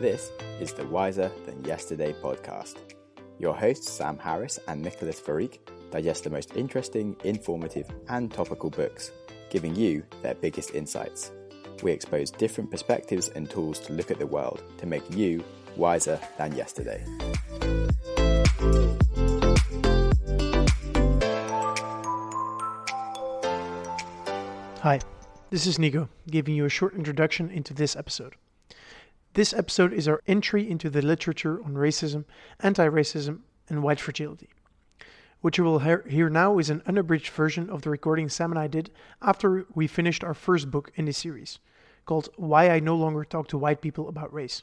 This is the Wiser Than Yesterday podcast. Your hosts, Sam Harris and Nicholas Farik, digest the most interesting, informative, and topical books, giving you their biggest insights. We expose different perspectives and tools to look at the world to make you wiser than yesterday. Hi, this is Nico, giving you a short introduction into this episode. This episode is our entry into the literature on racism, anti racism, and white fragility. What you will hear now is an unabridged version of the recording Sam and I did after we finished our first book in this series, called Why I No Longer Talk to White People About Race.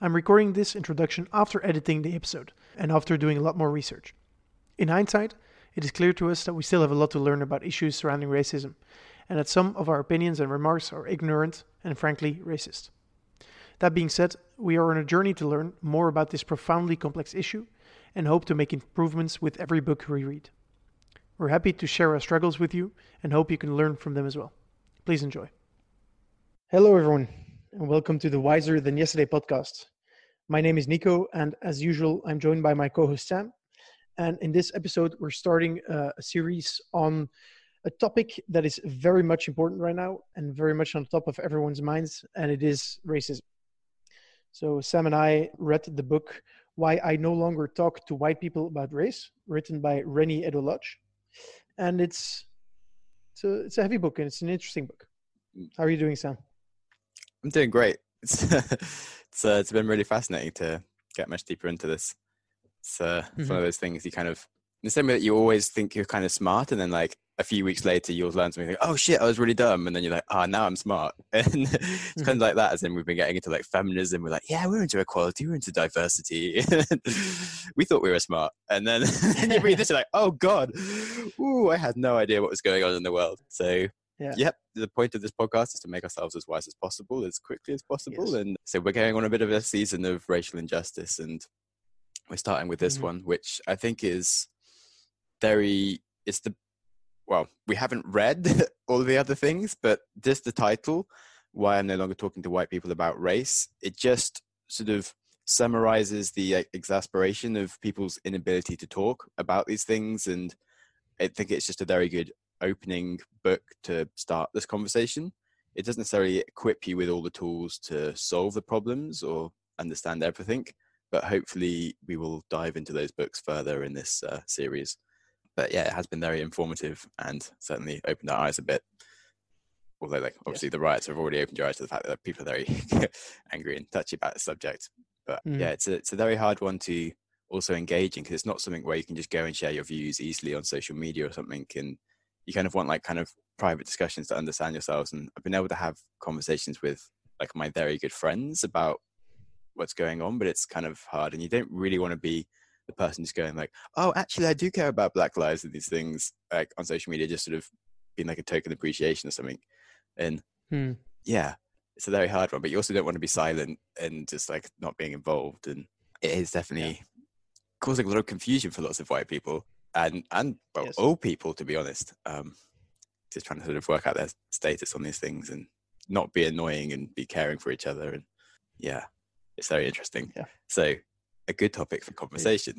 I'm recording this introduction after editing the episode and after doing a lot more research. In hindsight, it is clear to us that we still have a lot to learn about issues surrounding racism, and that some of our opinions and remarks are ignorant and frankly racist. That being said, we are on a journey to learn more about this profoundly complex issue and hope to make improvements with every book we read. We're happy to share our struggles with you and hope you can learn from them as well. Please enjoy. Hello, everyone, and welcome to the Wiser Than Yesterday podcast. My name is Nico, and as usual, I'm joined by my co host Sam. And in this episode, we're starting uh, a series on a topic that is very much important right now and very much on top of everyone's minds, and it is racism. So, Sam and I read the book Why I No Longer Talk to White People About Race, written by Reni Eddo-Lodge. And it's, it's, a, it's a heavy book and it's an interesting book. How are you doing, Sam? I'm doing great. It's, it's, uh, it's been really fascinating to get much deeper into this. It's uh, mm-hmm. one of those things you kind of, in the same way that you always think you're kind of smart, and then like a few weeks later you'll learn something like, oh shit, I was really dumb, and then you're like, oh, now I'm smart, and it's kind of like that. As in, we've been getting into like feminism. We're like, yeah, we're into equality, we're into diversity. we thought we were smart, and then you read this, you're like, oh god, ooh, I had no idea what was going on in the world. So yeah. Yep. The point of this podcast is to make ourselves as wise as possible, as quickly as possible. Yes. And so we're going on a bit of a season of racial injustice and we're starting with this mm-hmm. one, which I think is very. It's the well, we haven't read all the other things, but just the title, "Why I'm No Longer Talking to White People About Race," it just sort of summarizes the exasperation of people's inability to talk about these things, and I think it's just a very good opening book to start this conversation. It doesn't necessarily equip you with all the tools to solve the problems or understand everything, but hopefully we will dive into those books further in this uh, series. But yeah, it has been very informative and certainly opened our eyes a bit. Although, like obviously, the riots have already opened your eyes to the fact that people are very angry and touchy about the subject. But mm. yeah, it's a it's a very hard one to also engage in because it's not something where you can just go and share your views easily on social media or something. And you kind of want like kind of private discussions to understand yourselves. And I've been able to have conversations with like my very good friends about what's going on, but it's kind of hard. And you don't really want to be the person just going like, oh, actually, I do care about Black lives and these things like on social media, just sort of being like a token appreciation or something. And hmm. yeah, it's a very hard one, but you also don't want to be silent and just like not being involved. And it is definitely yeah. causing a lot of confusion for lots of white people and and well, yes. all people, to be honest. Um, just trying to sort of work out their status on these things and not be annoying and be caring for each other and yeah it's very interesting. Yeah. So a good topic for conversation.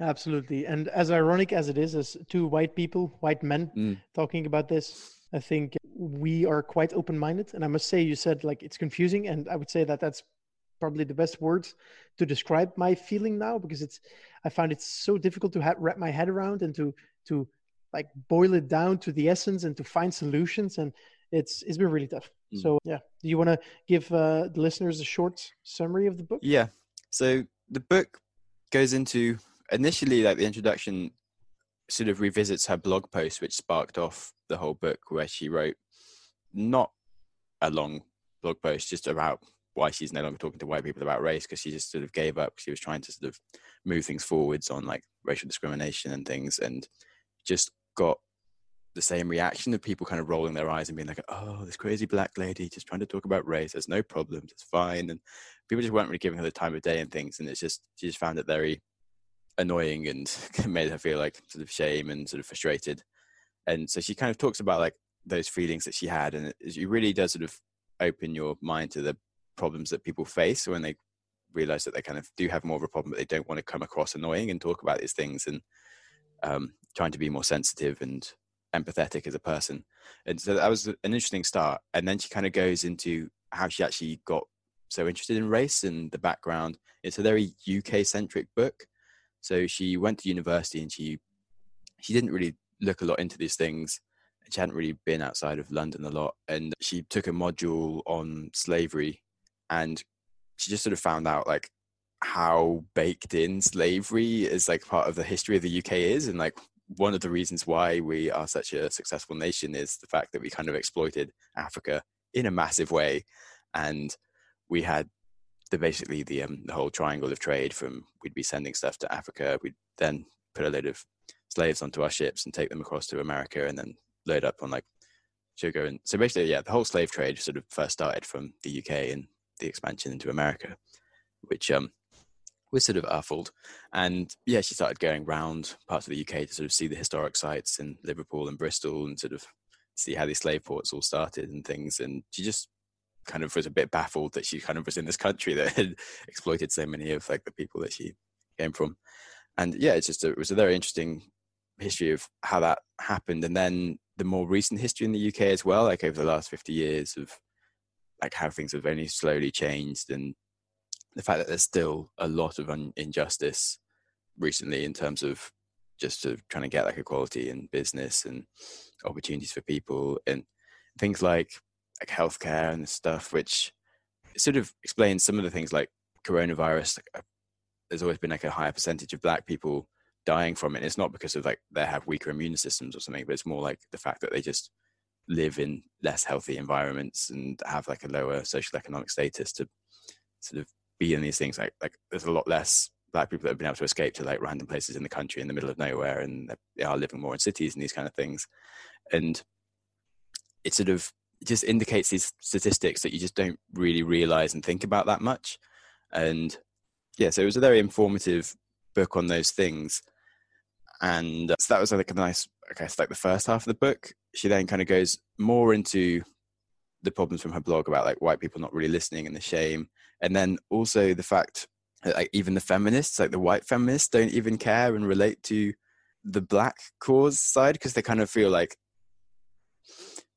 Absolutely. And as ironic as it is, as two white people, white men mm. talking about this, I think we are quite open minded. And I must say, you said like it's confusing. And I would say that that's probably the best words to describe my feeling now because it's, I found it so difficult to ha- wrap my head around and to, to like boil it down to the essence and to find solutions. And it's, it's been really tough. Mm. So yeah, do you want to give uh, the listeners a short summary of the book? Yeah. So the book goes into initially like the introduction sort of revisits her blog post, which sparked off the whole book, where she wrote not a long blog post just about why she's no longer talking to white people about race because she just sort of gave up. She was trying to sort of move things forwards on like racial discrimination and things, and just got the same reaction of people kind of rolling their eyes and being like, "Oh, this crazy black lady just trying to talk about race. There's no problems. It's fine." And people just weren't really giving her the time of day and things, and it's just she just found it very annoying and made her feel like sort of shame and sort of frustrated. And so she kind of talks about like those feelings that she had, and it, it really does sort of open your mind to the problems that people face when they realize that they kind of do have more of a problem, but they don't want to come across annoying and talk about these things and um, trying to be more sensitive and empathetic as a person. And so that was an interesting start. And then she kind of goes into how she actually got so interested in race and the background. It's a very UK centric book. So she went to university and she she didn't really look a lot into these things. She hadn't really been outside of London a lot, and she took a module on slavery, and she just sort of found out like how baked in slavery is like part of the history of the UK is, and like one of the reasons why we are such a successful nation is the fact that we kind of exploited Africa in a massive way, and we had the basically the um, the whole triangle of trade from we'd be sending stuff to Africa, we'd then put a load of slaves onto our ships and take them across to America, and then load up on like sugar and so basically yeah the whole slave trade sort of first started from the UK and the expansion into America, which um was sort of awful. And yeah, she started going around parts of the UK to sort of see the historic sites in Liverpool and Bristol and sort of see how these slave ports all started and things. And she just kind of was a bit baffled that she kind of was in this country that had exploited so many of like the people that she came from. And yeah, it's just a, it was a very interesting history of how that happened. And then the more recent history in the UK as well, like over the last 50 years of like how things have only slowly changed and the fact that there's still a lot of un- injustice recently in terms of just sort of trying to get like equality in business and opportunities for people and things like like healthcare and stuff, which sort of explains some of the things like coronavirus. Like, uh, there's always been like a higher percentage of black people dying from it. And it's not because of like they have weaker immune systems or something, but it's more like the fact that they just live in less healthy environments and have like a lower social economic status to sort of be in these things like like there's a lot less black people that have been able to escape to like random places in the country in the middle of nowhere and they are living more in cities and these kind of things. And it sort of just indicates these statistics that you just don't really realize and think about that much. And yeah so it was a very informative book on those things. And uh, so that was like a nice i guess like the first half of the book. She then kind of goes more into the problems from her blog about like white people not really listening and the shame and then also the fact that, like even the feminists like the white feminists don't even care and relate to the black cause side because they kind of feel like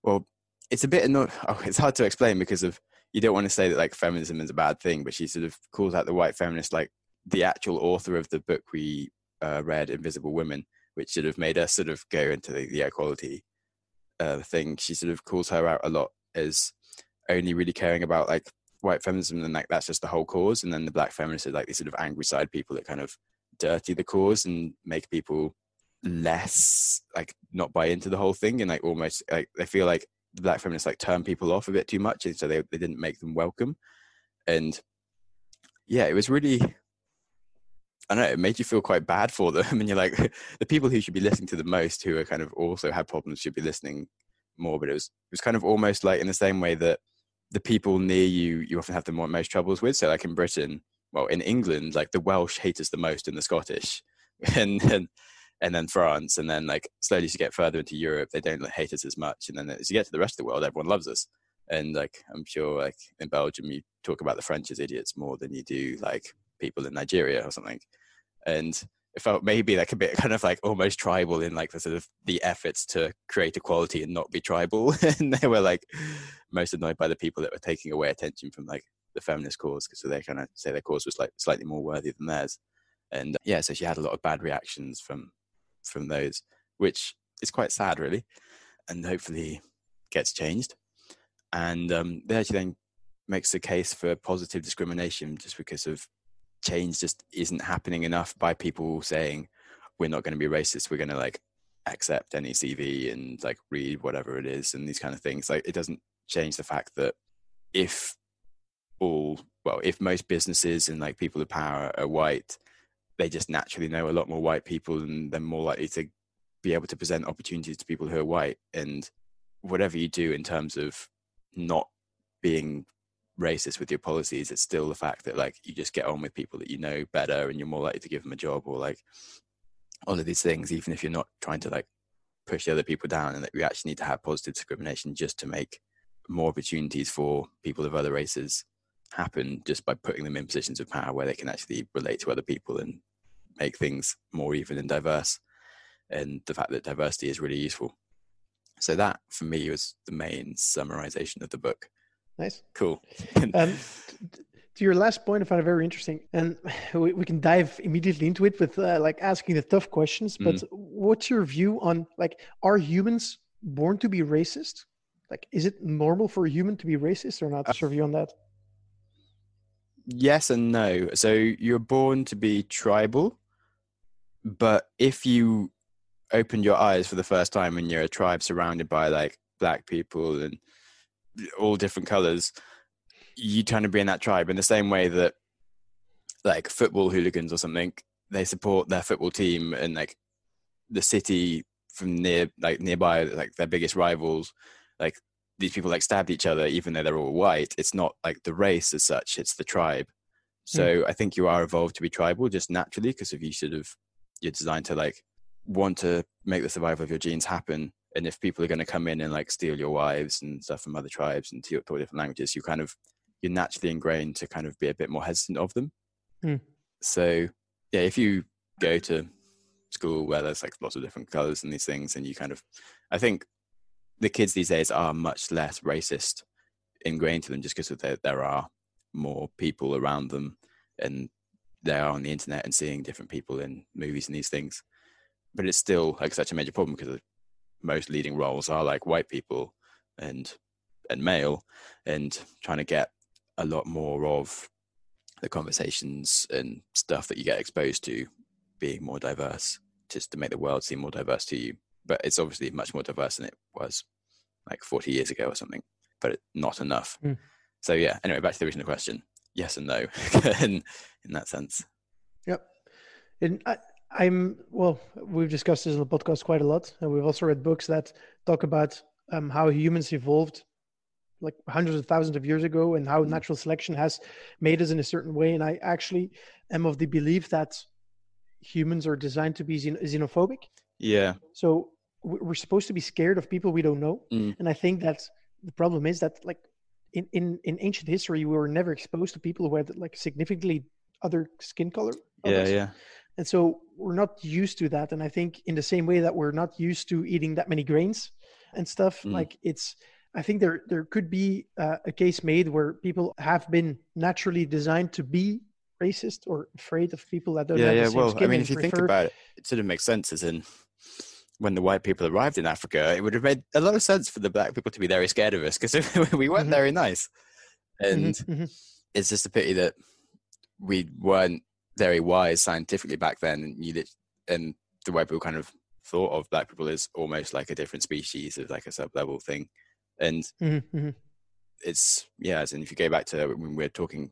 well it's a bit annoying oh, it's hard to explain because of you don't want to say that like feminism is a bad thing but she sort of calls out the white feminist like the actual author of the book we uh, read invisible women which sort of made us sort of go into the, the equality uh, thing. She sort of calls her out a lot as only really caring about like white feminism and like that's just the whole cause and then the black feminists are like these sort of angry side people that kind of dirty the cause and make people less like not buy into the whole thing and like almost like they feel like the black feminists like turn people off a bit too much and so they, they didn't make them welcome and yeah it was really I don't know, it made you feel quite bad for them. and you're like, the people who should be listening to the most, who are kind of also had problems, should be listening more. But it was it was kind of almost like in the same way that the people near you you often have the more, most troubles with. So like in Britain, well, in England, like the Welsh hate us the most, and the Scottish, and and and then France, and then like slowly as you get further into Europe, they don't hate us as much, and then as you get to the rest of the world, everyone loves us. And like I'm sure, like in Belgium, you talk about the French as idiots more than you do like people in Nigeria or something. And it felt maybe like a bit kind of like almost tribal in like the sort of the efforts to create equality and not be tribal. And they were like most annoyed by the people that were taking away attention from like the feminist cause because they kind of say their cause was like slightly more worthy than theirs. And uh, yeah so she had a lot of bad reactions from from those which is quite sad really and hopefully gets changed. And um there she then makes a case for positive discrimination just because of change just isn't happening enough by people saying we're not going to be racist. We're going to like accept any cv and like read whatever it is and these kind of things. Like it doesn't change the fact that if all well if most businesses and like people of power are white they just naturally know a lot more white people and they're more likely to be able to present opportunities to people who are white. And whatever you do in terms of not being racist with your policies it's still the fact that like you just get on with people that you know better and you're more likely to give them a job or like all of these things even if you're not trying to like push the other people down and that we actually need to have positive discrimination just to make more opportunities for people of other races happen just by putting them in positions of power where they can actually relate to other people and make things more even and diverse. And the fact that diversity is really useful. So that for me was the main summarization of the book. Nice. Cool. um, to your last point, I found it very interesting, and we, we can dive immediately into it with uh, like asking the tough questions. But mm. what's your view on like are humans born to be racist? Like, is it normal for a human to be racist or not? What's your view on that? Yes and no. So you're born to be tribal, but if you opened your eyes for the first time and you're a tribe surrounded by like black people and all different colors, you trying to be in that tribe in the same way that like football hooligans or something, they support their football team and like the city from near like nearby, like their biggest rivals, like these people like stabbed each other even though they're all white. It's not like the race as such, it's the tribe. So mm. I think you are evolved to be tribal just naturally because if you sort of you're designed to like want to make the survival of your genes happen. And if people are going to come in and like steal your wives and stuff from other tribes and talk different languages, you kind of you're naturally ingrained to kind of be a bit more hesitant of them. Mm. So yeah, if you go to school where there's like lots of different colors and these things, and you kind of, I think the kids these days are much less racist ingrained to them just because there, there are more people around them and they are on the internet and seeing different people in movies and these things. But it's still like such a major problem because most leading roles are like white people and and male and trying to get a lot more of the conversations and stuff that you get exposed to being more diverse just to make the world seem more diverse to you. But it's obviously much more diverse than it was like 40 years ago or something but not enough. Mm. so yeah anyway back to the original question. Yes and no in, in that sense. Yep. And I, i'm well we've discussed this in the podcast quite a lot and we've also read books that talk about um, how humans evolved like hundreds of thousands of years ago and how mm. natural selection has made us in a certain way and i actually am of the belief that humans are designed to be xenophobic yeah so we're supposed to be scared of people we don't know mm. and i think that the problem is that like in, in in ancient history we were never exposed to people who had like significantly other skin color yeah yeah and so we're not used to that and i think in the same way that we're not used to eating that many grains and stuff mm. like it's I think there there could be uh, a case made where people have been naturally designed to be racist or afraid of people that don't yeah, have yeah. the same well, skin. I mean, if you prefer... think about it, it sort of makes sense. As in, when the white people arrived in Africa, it would have made a lot of sense for the black people to be very scared of us because we weren't mm-hmm. very nice, and mm-hmm, mm-hmm. it's just a pity that we weren't very wise scientifically back then, and you and the way people kind of thought of black people is almost like a different species, as like a sub-level thing and mm-hmm, mm-hmm. it's yeah And if you go back to when we are talking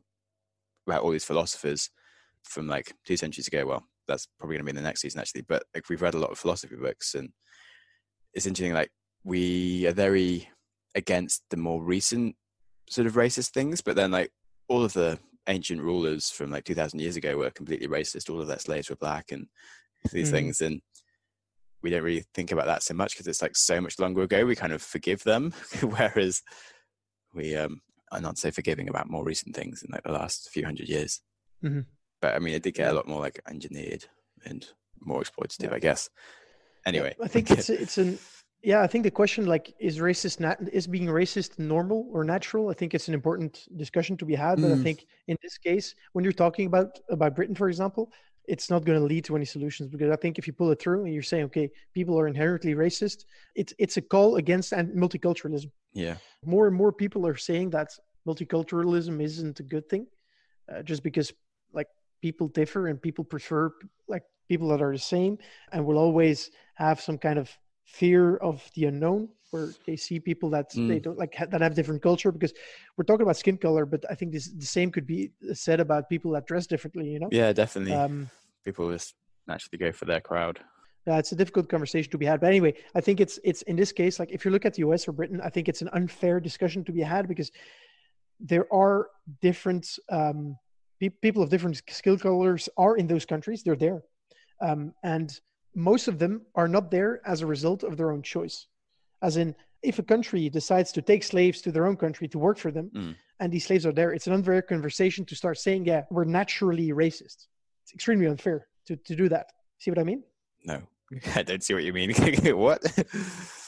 about all these philosophers from like two centuries ago well that's probably going to be in the next season actually but like we've read a lot of philosophy books and it's interesting like we are very against the more recent sort of racist things but then like all of the ancient rulers from like 2000 years ago were completely racist all of their slaves were black and these mm. things and we don't really think about that so much because it's like so much longer ago. We kind of forgive them, whereas we um, are not so forgiving about more recent things in like the last few hundred years. Mm-hmm. But I mean, it did get a lot more like engineered and more exploitative, yeah. I guess. Anyway, I think it's it's an yeah. I think the question like is racist nat- is being racist normal or natural? I think it's an important discussion to be had. But mm. I think in this case, when you're talking about about Britain, for example, it's not going to lead to any solutions because I think if you pull it through and you're saying, okay, people are inherently racist, it's it's a call against and multiculturalism. Yeah. More and more people are saying that multiculturalism isn't a good thing, uh, just because like people differ and people prefer like people that are the same, and will always have some kind of fear of the unknown where they see people that mm. they don't like that have different culture because we're talking about skin color but i think this the same could be said about people that dress differently you know yeah definitely um, people just naturally go for their crowd yeah, it's a difficult conversation to be had. But anyway, I think it's it's in this case, like if you look at the US or Britain, I think it's an unfair discussion to be had because there are different um, pe- people of different skill colors are in those countries. They're there, um, and most of them are not there as a result of their own choice. As in, if a country decides to take slaves to their own country to work for them, mm. and these slaves are there, it's an unfair conversation to start saying, yeah, we're naturally racist. It's extremely unfair to, to do that. See what I mean? No, I don't see what you mean. what?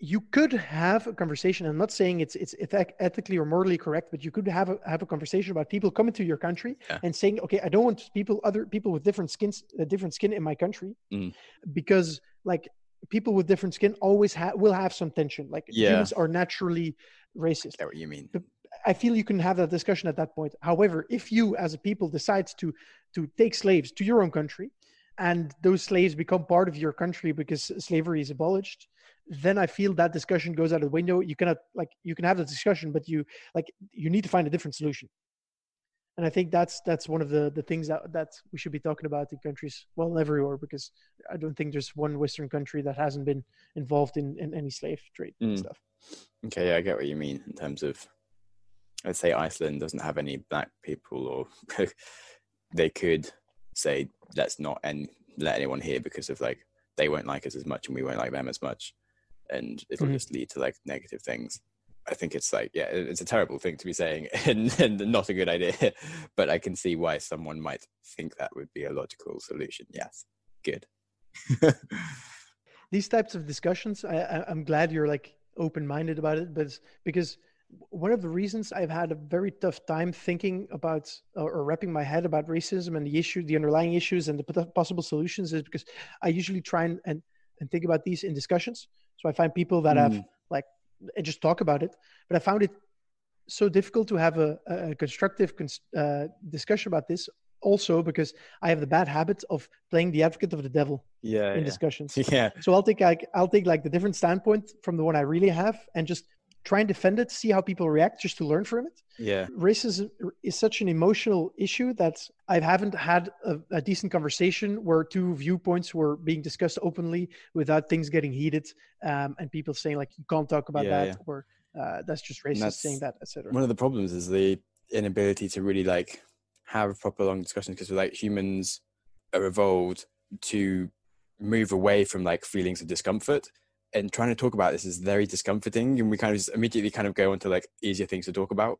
you could have a conversation. I'm not saying it's it's ethically or morally correct, but you could have a have a conversation about people coming to your country yeah. and saying, okay, I don't want people other people with different skins, uh, different skin in my country, mm. because like people with different skin always ha- will have some tension. Like yeah. humans are naturally racist. That's what you mean. I feel you can have that discussion at that point. However, if you as a people decide to to take slaves to your own country, and those slaves become part of your country because slavery is abolished then I feel that discussion goes out of the window. You cannot like you can have the discussion, but you like you need to find a different solution. And I think that's that's one of the the things that that we should be talking about in countries well everywhere because I don't think there's one Western country that hasn't been involved in, in any slave trade mm. stuff. Okay, yeah, I get what you mean in terms of let's say Iceland doesn't have any black people or they could say let's not and let anyone here because of like they won't like us as much and we won't like them as much and it'll mm-hmm. just lead to like negative things. I think it's like, yeah, it's a terrible thing to be saying and, and not a good idea, but I can see why someone might think that would be a logical solution. Yes, good. These types of discussions, I, I'm glad you're like open minded about it, but because one of the reasons I've had a very tough time thinking about or wrapping my head about racism and the issue, the underlying issues and the possible solutions is because I usually try and, and, and think about these in discussions. So I find people that mm. have like and just talk about it. But I found it so difficult to have a, a constructive uh, discussion about this. Also, because I have the bad habit of playing the advocate of the devil yeah, in yeah. discussions. Yeah. So I'll take like I'll take like the different standpoint from the one I really have and just try and defend it, see how people react, just to learn from it. Yeah. Racism is such an emotional issue that I haven't had a, a, decent conversation where two viewpoints were being discussed openly without things getting heated um, and people saying like you can't talk about yeah, that yeah. or uh, that's just racist that's saying that, etc. One of the problems is the inability to really like have proper long discussions because like humans are evolved to move away from like feelings of discomfort and trying to talk about this is very discomforting and we kind of just immediately kind of go into like easier things to talk about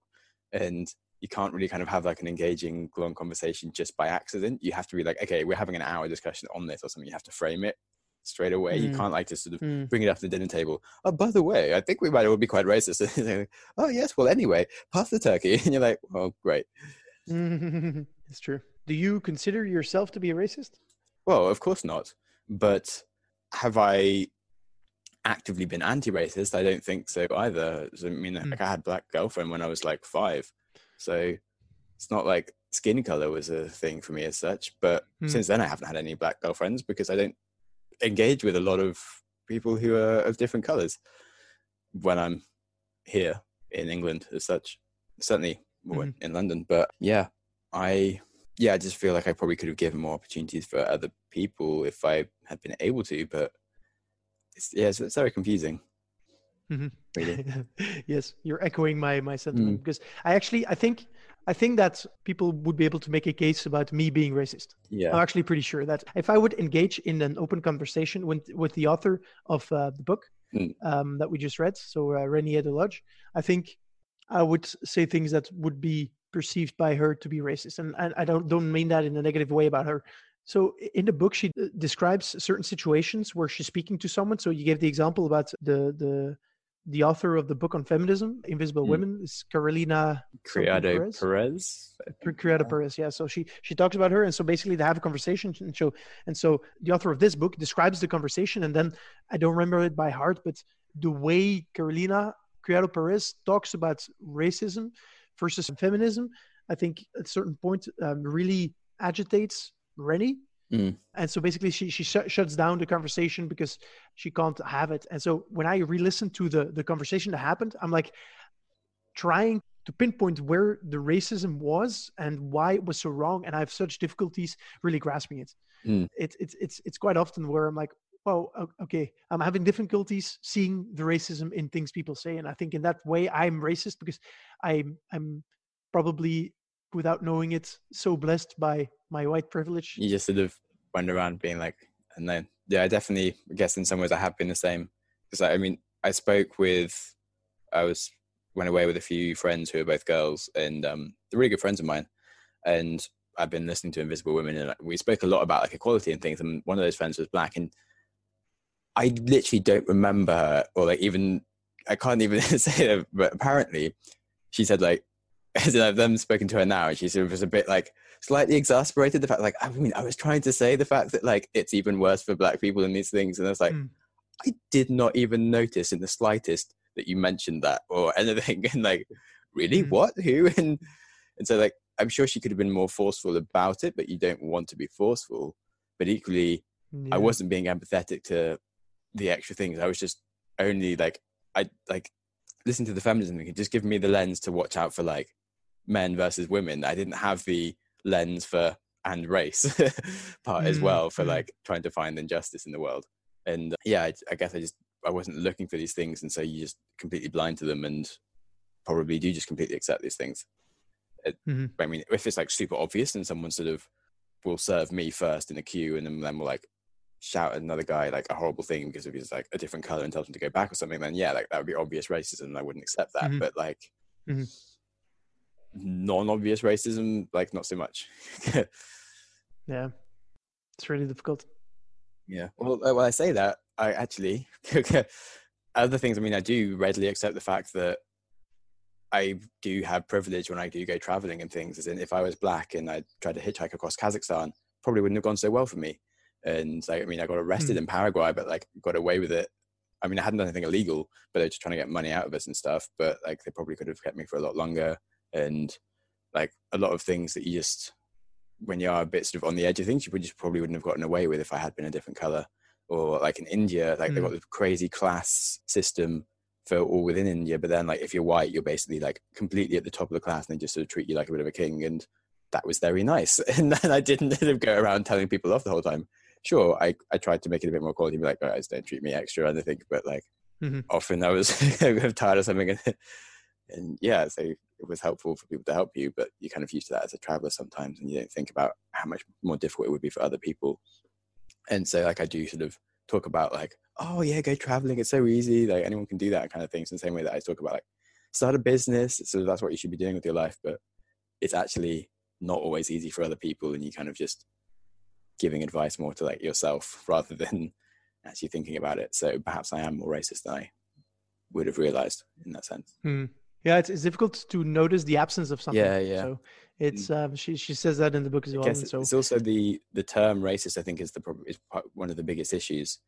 and you can't really kind of have like an engaging long conversation just by accident. You have to be like okay we're having an hour discussion on this or something you have to frame it straight away. Mm. you can't like just sort of mm. bring it up to the dinner table. Oh by the way i think we might all be quite racist. Like, oh yes well anyway pass the turkey. And you're like oh great. It's true. Do you consider yourself to be a racist? Well of course not but have i actively been anti-racist. I don't think so either. I mean, mm. like I had black girlfriend when I was like five, so it's not like skin color was a thing for me as such. But mm. since then, I haven't had any black girlfriends because I don't engage with a lot of people who are of different colors when I'm here in England as such. Certainly mm. in London, but yeah, I yeah, I just feel like I probably could have given more opportunities for other people if I had been able to, but it's, yeah, it's, it's very confusing. Mm-hmm. Really. yes, you're echoing my my sentiment mm. because I actually I think I think that people would be able to make a case about me being racist. Yeah, I'm actually pretty sure that if I would engage in an open conversation with with the author of uh, the book mm. um, that we just read, so uh, Reni Eddo-Lodge, I think I would say things that would be perceived by her to be racist, and, and I don't don't mean that in a negative way about her. So in the book, she uh, describes certain situations where she's speaking to someone. So you gave the example about the the the author of the book on feminism, Invisible mm. Women, is Carolina Criado Perez. Perez. Criado Perez, yeah. So she she talks about her, and so basically they have a conversation, and so and so the author of this book describes the conversation, and then I don't remember it by heart, but the way Carolina Criado Perez talks about racism versus feminism, I think at a certain point um, really agitates Reni. Mm. And so basically, she she sh- shuts down the conversation because she can't have it. And so when I re-listen to the the conversation that happened, I'm like trying to pinpoint where the racism was and why it was so wrong. And I have such difficulties really grasping it. Mm. It's it's it's it's quite often where I'm like, well, okay, I'm having difficulties seeing the racism in things people say, and I think in that way I'm racist because I'm I'm probably without knowing it so blessed by my white privilege you just sort of went around being like and then yeah i definitely guess in some ways i have been the same because I, I mean i spoke with i was went away with a few friends who are both girls, and um, they're really good friends of mine. And I've been listening to Invisible Women, and we spoke a lot about like equality and things. And one of those friends was black, and I literally don't remember her, or like even I can't even say it, But apparently, she said like, as I've then spoken to her now, and she sort of was a bit like slightly exasperated. The fact like I mean, I was trying to say the fact that like it's even worse for black people in these things, and I was like, mm. I did not even notice in the slightest that you mentioned that or anything. And like, really, mm. what, who, and and so like I'm sure she could have been more forceful about it, but you don't want to be forceful. But equally, yeah. I wasn't being empathetic to the extra things. I was just only like I like listen to the feminism thing. Just give me the lens to watch out for like men versus women. I didn't have the lens for and race part mm, as well for mm. like trying to find injustice in the world. And uh, yeah, I, I guess I just I wasn't looking for these things, and so you just completely blind to them, and probably do just completely accept these things. Mm-hmm. I mean, if it's like super obvious and someone sort of will serve me first in the queue and then, then will like shout at another guy like a horrible thing because if he's like a different color and tells him to go back or something, then yeah, like that would be obvious racism and I wouldn't accept that. Mm-hmm. But like mm-hmm. Non-obvious racism, like not so much. yeah, it's really difficult. Yeah. Well, uh, well, I say that I actually other things. I mean, I do readily accept the fact that I do have privilege when I do go traveling and things. As in, if I was black and I tried to hitchhike across Kazakhstan, probably wouldn't have gone so well for me. And like, I mean, I got arrested mm. in Paraguay, but like got away with it. I mean, I hadn't done anything illegal, but they're just trying to get money out of us and stuff. But like, they probably could have kept me for a lot longer. And like a lot of things that you just, when you are a bit sort of on the edge of things, you would just probably wouldn't have gotten away with if I had been a different color. Or like in India, like mm. they've got this crazy class system for all within India. But then, like, if you're white, you're basically like completely at the top of the class, and they just sort of treat you like a bit of a king. And that was very nice. And then I didn't sort of go around telling people off the whole time. Sure, I, I tried to make it a bit more quality, be like, guys, don't treat me extra, and I think, but like, mm-hmm. often I was tired of something, and, and yeah, so it was helpful for people to help you, but you're kind of used to that as a traveler sometimes, and you don't think about how much more difficult it would be for other people. And so, like, I do sort of talk about like, oh yeah, go traveling. It's so easy. Like anyone can do that kind of things. In the same way that I talk about like start a business. So that's what you should be doing with your life. But it's actually not always easy for other people, and you kind of just giving advice more to like yourself rather than actually thinking about it. So perhaps I am more racist than I would have realized in that sense. Hmm. Yeah, it's, it's difficult to notice the absence of something. Yeah, yeah. So it's um, she she says that in the book as well. so it's also the the term racist. I think is the is one of the biggest issues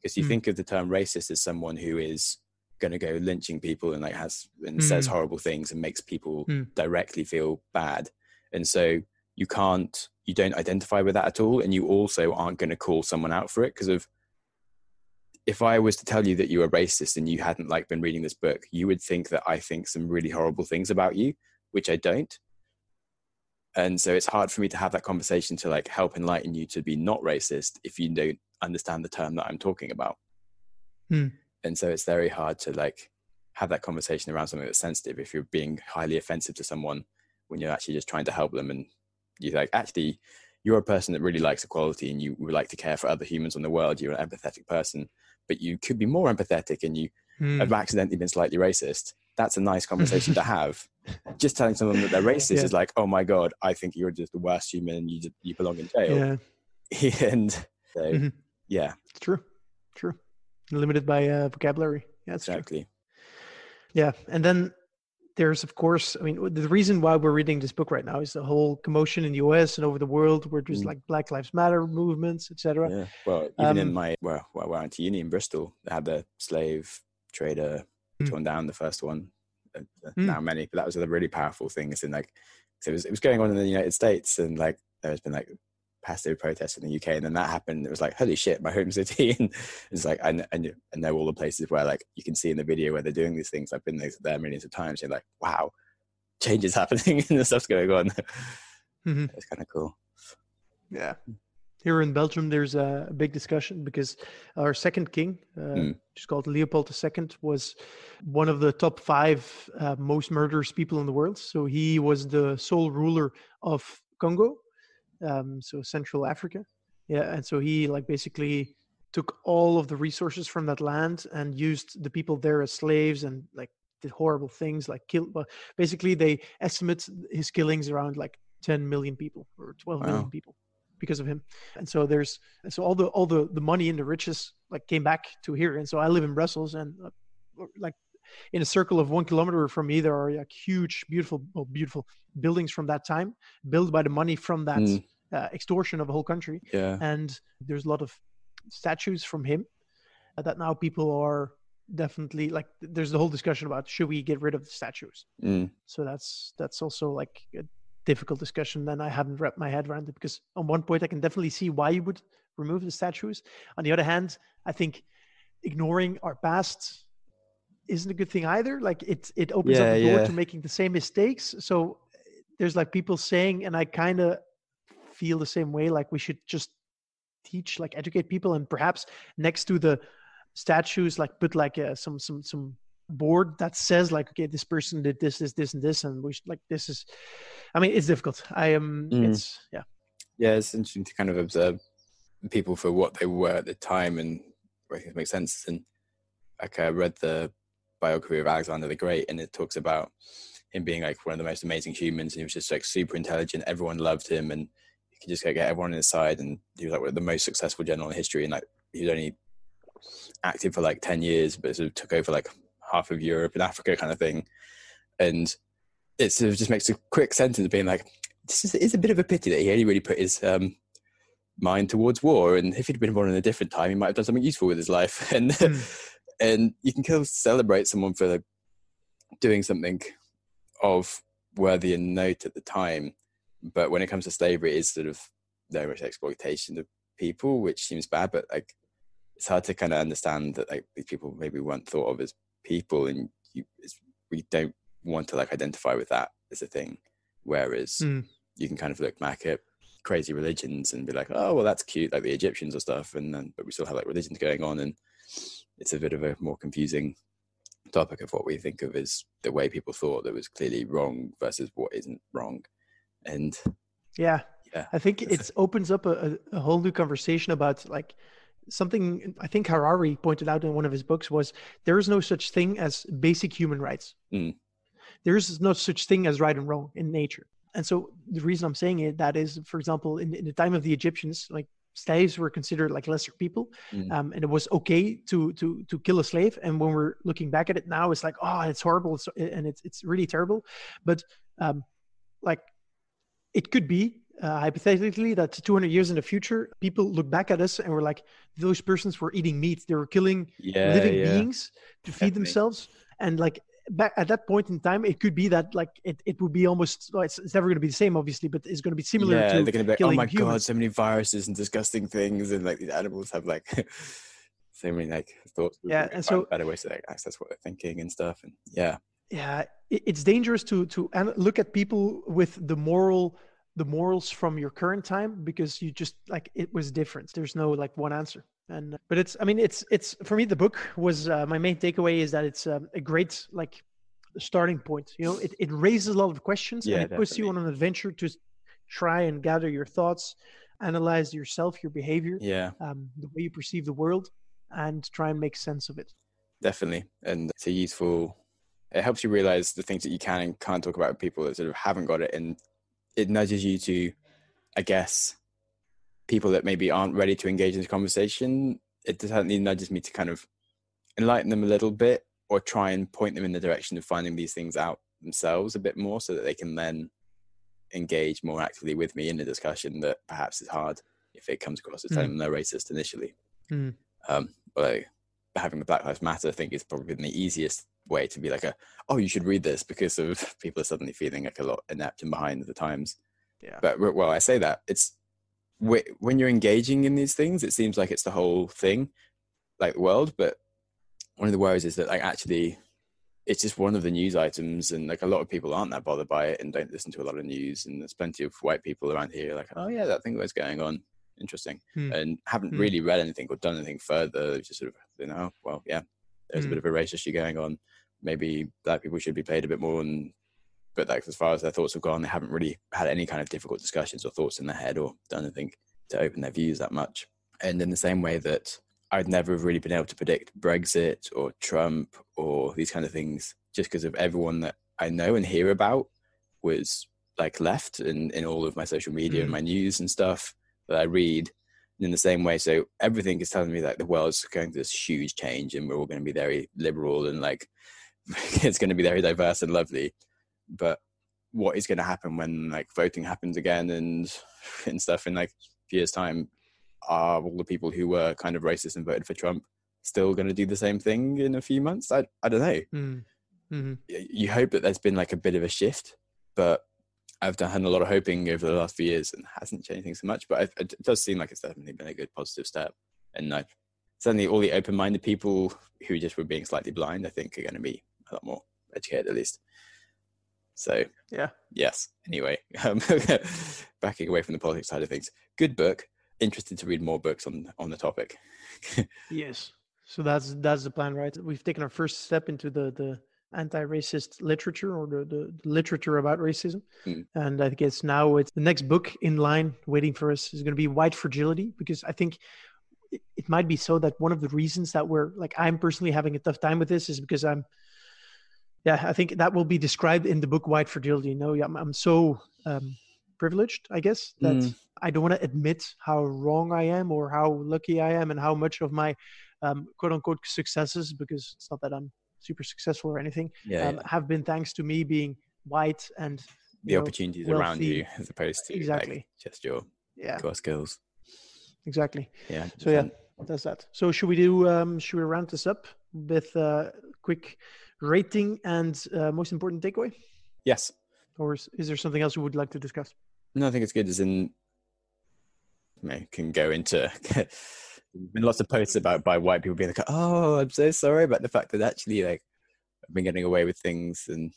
because you mm. think of the term racist as someone who is going to go lynching people and like has and mm. says horrible things and makes people mm. directly feel bad, and so you can't you don't identify with that at all, and you also aren't going to call someone out for it because of if I was to tell you that you were racist and you hadn't like been reading this book, you would think that I think some really horrible things about you, which I don't. And so it's hard for me to have that conversation to like help enlighten you to be not racist if you don't understand the term that i'm talking about. Hmm. and so it's very hard to like have that conversation around something that's sensitive if you're being highly offensive to someone when you're actually just trying to help them and you're like actually you're a person that really likes equality and you would like to care for other humans in the world. You're an empathetic person but you could be more empathetic and you hmm. have accidentally been slightly racist that's a nice conversation to have. Just telling someone that they're racist yeah. is like, oh my god, I think you're just the worst human and you you belong in jail. Yeah. and so, mm-hmm. yeah, it's true, true. Limited by uh, vocabulary. Yeah, exactly. True. Yeah, and then there's of course, I mean, the reason why we're reading this book right now is the whole commotion in the U.S. and over the world, where there's mm. like Black Lives Matter movements, etc. Yeah. Well, even um, in my well, well, I went to uni in Bristol, they had the slave trader mm. torn down the first one. Uh, mm. Now many, but that was a really powerful thing. It's in like it was it was going on in the United States, and like there's been like passive protests in the UK, and then that happened. It was like holy shit, my home city, and it's like I, I, I know all the places where like you can see in the video where they're doing these things. I've been there millions of times. You're like, wow, change is happening and the stuff's going on. Mm-hmm. It's kind of cool. Yeah. Here in Belgium, there's a big discussion because our second king, uh, mm. which is called Leopold II, was one of the top five uh, most murderous people in the world. So he was the sole ruler of Congo, um, so Central Africa. Yeah, and so he like basically took all of the resources from that land and used the people there as slaves and like did horrible things like kill. Well, basically, they estimate his killings around like 10 million people or twelve million Wow. people because of him. And so there's and so all the all the the money and the riches like came back to here. And so I live in Brussels and uh, like in a circle of one kilometer from me there are like huge beautiful well, beautiful buildings from that time built by the money from that Mm. uh, extortion of a whole country Yeah. and there's a lot of statues from him uh, that now people are definitely like there's the whole discussion about should we get rid of the statues Mm. so that's that's also like a difficult discussion then i haven't wrapped my head around it because on one point i can definitely see why you would remove the statues on the other hand i think ignoring our past isn't a good thing either like it it opens up the door yeah. to making the same mistakes so there's like people saying and i kind of feel the same way like we should just teach like educate people and perhaps next to the statues like put like uh, some some some board that says like okay this person did this this this and this and we should like this is i mean it's difficult i am Mm. it's yeah yeah, it's interesting to kind of observe people for what they were at the time and I think it makes sense. And like I read the biography of Alexander the Great, and it talks about him being like one of the most amazing humans, and he was just like super intelligent. Everyone loved him, and he could just like, get everyone on his side. And he was like the most successful general in history, and like he was only active for like ten years, but sort of took over like half of Europe and Africa, kind of thing. And it sort of just makes a quick sentence of being like, this is, is a bit of a pity that he only really put his um, mind towards war. And if he'd been born in a different time, he might have done something useful with his life. And Mm. And you can kind of celebrate someone for like, doing something of worthy and note at the time. But when it comes to slavery, it is sort of very much exploitation of people, which seems bad. But like, it's hard to kind of understand that like these people maybe weren't thought of as people, and you it's, we don't want to like identify with that as a thing. Whereas Mm. you can kind of look back at crazy religions and be like, oh well, that's cute, like the Egyptians or stuff, and then but we still have like religions going on, and it's a bit of a more confusing topic of what we think of as the way people thought that was clearly wrong versus what isn't wrong, and yeah Yeah. i think it opens up a, a, whole new conversation about like something i think harari pointed out in one of his books was there is no such thing as basic human rights Mm. there is no such thing as right and wrong in nature and so the reason i'm saying it that is for example in, in the time of the egyptians like slaves were considered like lesser people Mm. um, and it was okay to to to kill a slave and when we're looking back at it now it's like oh it's horrible it's, and it's it's really terrible but um like it could be uh, hypothetically that 200 years in the future people look back at us and we're like those persons were eating meat they were killing yeah, living yeah. beings to feed Definitely. themselves and like back at that point in time it could be that like it, it would be almost well, it's, it's never going to be the same obviously but it's going to be similar yeah, to they're gonna be like, oh my god, so many viruses and disgusting things, and like these animals have like so many like thoughts. Yeah, and so- better ways to like, access what they're thinking and stuff, and yeah, yeah it, it's dangerous to to an- look at people with the moral the morals from your current time because you just like it was different. There's no like one answer and but it's i mean it's it's for me the book was uh, my main takeaway is that it's um, a great like starting point you know? It, it raises a lot of questions Yeah, and it puts you on an adventure to try and gather your thoughts analyze yourself your behavior yeah, um, the way you perceive the world and try and make sense of it. Definitely, and it's a useful. It helps you realize the things that you can and can't talk about with people that sort of haven't got it, and it nudges you to, I guess, people that maybe aren't ready to engage in the conversation. It certainly nudges me to kind of enlighten them a little bit, or try and point them in the direction of finding these things out themselves a bit more, so that they can then engage more actively with me in a discussion that perhaps is hard if it comes across as telling them they're racist initially. Mm. Um, although having the Black Lives Matter thing is probably been the easiest way to be like a oh you should read this because of people are suddenly feeling like a lot inept and behind the times. yeah But well, I say that it's when you're engaging in these things, it seems like it's the whole thing, like the world. But one of the worries is that like actually, it's just one of the news items, and like a lot of people aren't that bothered by it and don't listen to a lot of news. And there's plenty of white people around here like, oh yeah, that thing was going on, interesting, Hmm. and haven't Hmm. really read anything or done anything further. They've just sort of you know, well yeah, there's a Hmm. bit of a race issue going on. Maybe black people should be paid a bit more and but like as far as their thoughts have gone, they haven't really had any kind of difficult discussions or thoughts in their head or done anything to open their views that much. And in the same way that I'd never have really been able to predict Brexit or Trump or these kind of things just because of everyone that I know and hear about was like left in, in all of my social media mm. and my news and stuff that I read in the same way. So everything is telling me that the world's going through this huge change and we're all going to be very liberal and like it's going to be very diverse and lovely. But what is going to happen when like voting happens again and and stuff in like years time? Are all the people who were kind of racist and voted for Trump still going to do the same thing in a few months? I I don't know. Mm. Mm-hmm. You hope that there's been like a bit of a shift, but I've done a lot of hoping over the last few years and hasn't changed things so much. But it does seem like it's definitely been a good positive step. And like suddenly, all the open-minded people who just were being slightly blind, I think, are going to be a lot more educated at least. So yeah, yes. Anyway, um, backing away from the politics side of things, good book. Interested to read more books on on the topic. yes. So that's that's the plan, right? We've taken our first step into the the anti-racist literature or the, the, literature about racism mm. and i guess now it's the next book in line waiting for us is going to be white fragility because i think it, it, might be so that one of the reasons that we're like i'm personally having a tough time with this is because i'm yeah i think that will be described in the book white fragility you know i'm, I'm so um, privileged i guess that mm. i don't want to admit how wrong i am or how lucky i am and how much of my um, quote unquote successes because it's not that i'm super successful or anything yeah, um, yeah. have been thanks to me being white and the know, opportunities wealthy. around you as opposed to exactly like, just your yeah core skills exactly yeah so yeah that's that so should we do um should we round this up with a quick rating and uh, most important takeaway yes or is, is there something else we would like to discuss no i think it's good as in I can go into been lots of posts about by white people being like, "Oh, I'm so sorry about the fact that actually like I've been getting away with things." And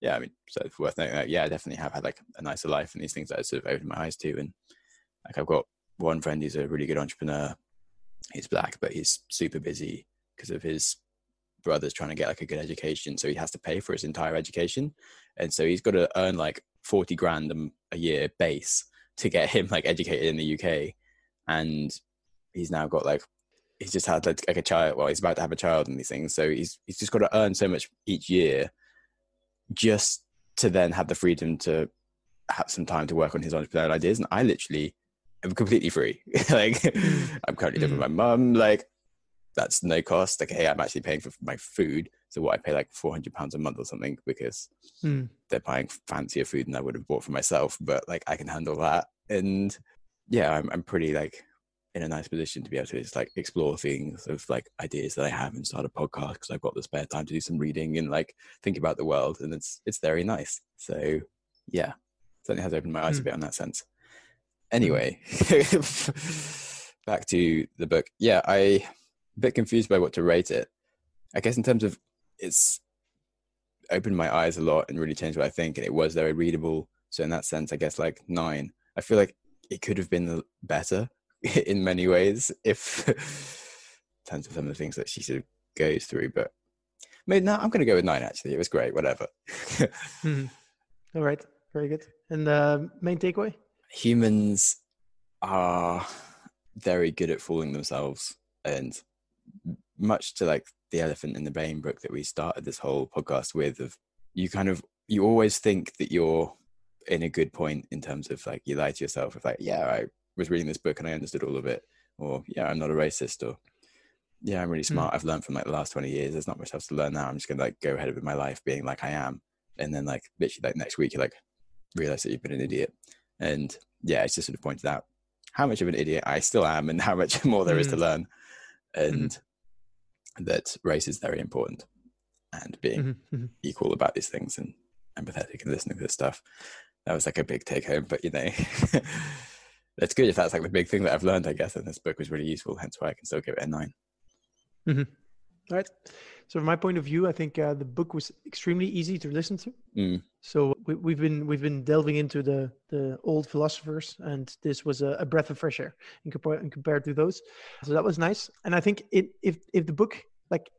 yeah, I mean, so it's worth noting that yeah, I definitely have had like a nicer life and these things that I sort of opened my eyes to. And like I've got one friend who's a really good entrepreneur. He's black, but he's super busy because of his brother's trying to get like a good education, so he has to pay for his entire education, and so he's got to earn like forty grand a year base to get him like educated in the UK. And he's now got like he's just had like, a child. Well, he's about to have a child and these things. So he's he's just got to earn so much each year, just to then have the freedom to have some time to work on his entrepreneurial ideas. And I literally am completely free. like I'm currently living with mm. my mum. Like that's no cost. Like hey, I'm actually paying for my food. So what I pay like four hundred pounds a month or something because mm. they're buying fancier food than I would have bought for myself. But like I can handle that. And yeah, I'm I'm pretty like in a nice position to be able to just like explore things of like ideas that I have and start a podcast because I've got the spare time to do some reading and like think about the world and it's it's very nice. So yeah, certainly has opened my eyes mm. a hmm. bit on that sense. Anyway, back to the book. Yeah, I a bit confused by what to rate it. I guess in terms of it's opened my eyes a lot and really changed what I think and it was very readable. So in that sense, I guess like nine. I feel like it could have been better in many ways if terms of some of the things that she sort of goes through. But maybe no, I'm going to go with nine. Actually, it was great. Whatever. mm-hmm. All right, very good. And the uh, main takeaway: humans are very good at fooling themselves, and much to like the elephant in the brain book that we started this whole podcast with. Of you kind of you always think that you're in a good point in terms of like you lie to yourself of like yeah I was reading this book and I understood all of it, or yeah, I'm not a racist, or yeah, I'm really hmm. smart. Mm. I've learned from like the last 20 years. There's not much else to learn now. I'm just gonna like go ahead with my life being like I am, and then like literally like next week you like realize that you've been an idiot, and yeah, it's just sort of pointed out how much of an idiot I still am and how much more there mm. is to hmm. learn, and mm-hmm. That race is very important, and being mm-hmm. mm-hmm. equal about these things and empathetic and listening to this stuff. That was like a big take home, but you know. it's good if that's like the big thing that I've learned, I guess. And this book was really useful, hence why I can still give it a 9 mm-hmm. All right. So from my point of view, I think uh, the book was extremely easy to listen to. Mm. So we, have been we've been delving into the the old philosophers, and this was a, a breath of fresh air in, compar- in, compared to those. So that was nice. And I think it if if the book like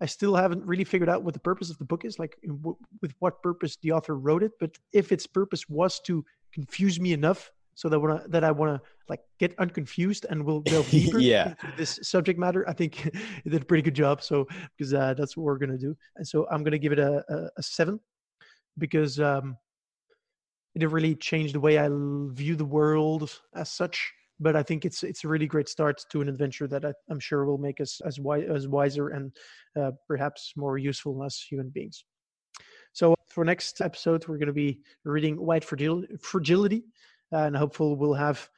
I still haven't really figured out what the purpose of the book is, like w- with what purpose the author wrote it. But if its purpose was to confuse me enough so that wanna, that I want to like get unconfused and we'll delve deeper yeah. into this subject matter. I think it did a pretty good job. So because uh, that's what we're gonna do, and so I'm gonna give it a, a, a seven because um, it didn't really change the way I view the world as such. But I think it's it's a really great start to an adventure that I, am sure will make us as wise as wiser and uh, perhaps more useful as human beings. So for next episode, we're going to be reading White Fragility, and hopefully we'll have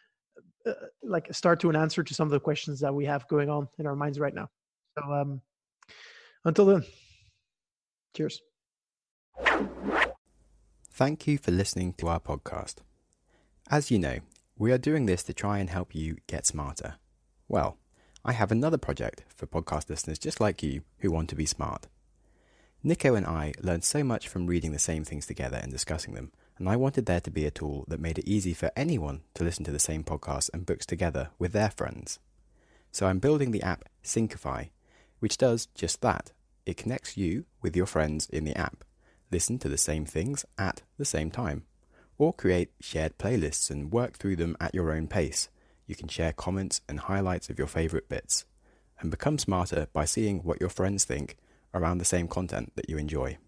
uh, like a start to an answer to some of the questions that we have going on in our minds right now. So um, until then, cheers. Thank you for listening to our podcast. As you know, we are doing this to try and help you get smarter. Well, I have another project for podcast listeners just like you who want to be smart. Nico and I learned so much from reading the same things together and discussing them and I wanted there to be a tool that made it easy for anyone to listen to the same podcasts and books together with their friends. So I'm building the app Syncify, which does just that. It connects you with your friends in the app, listen to the same things at the same time, or create shared playlists and work through them at your own pace. You can share comments and highlights of your favorite bits, and become smarter by seeing what your friends think around the same content that you enjoy.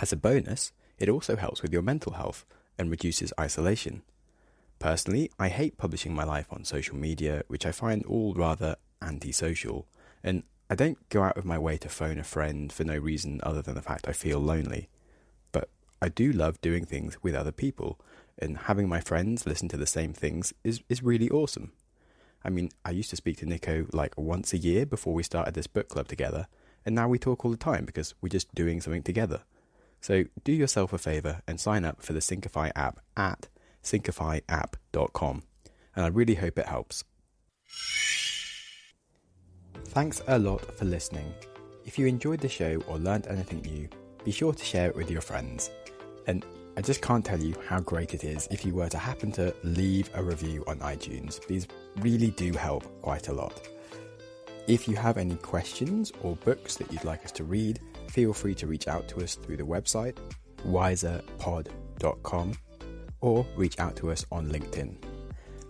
As a bonus, it also helps with your mental health and reduces isolation. Personally, I hate publishing my life on social media, which I find all rather antisocial, and I don't go out of my way to phone a friend for no reason other than the fact I feel lonely. I do love doing things with other people, and having my friends listen to the same things is, is really awesome. I mean, I used to speak to Nico like once a year before we started this book club together, and now we talk all the time because we're just doing something together. So do yourself a favor and sign up for the Syncify app at syncifyapp.com. And I really hope it helps. Thanks a lot for listening. If you enjoyed the show or learned anything new, be sure to share it with your friends. And I just can't tell you how great it is if you were to happen to leave a review on iTunes. These really do help quite a lot. If you have any questions or books that you'd like us to read, feel free to reach out to us through the website wiserpod.com or reach out to us on LinkedIn.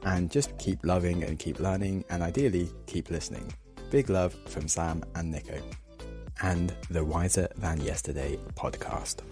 And just keep loving and keep learning, and ideally, keep listening. Big love from Sam and Nico, and the Wiser Than Yesterday podcast.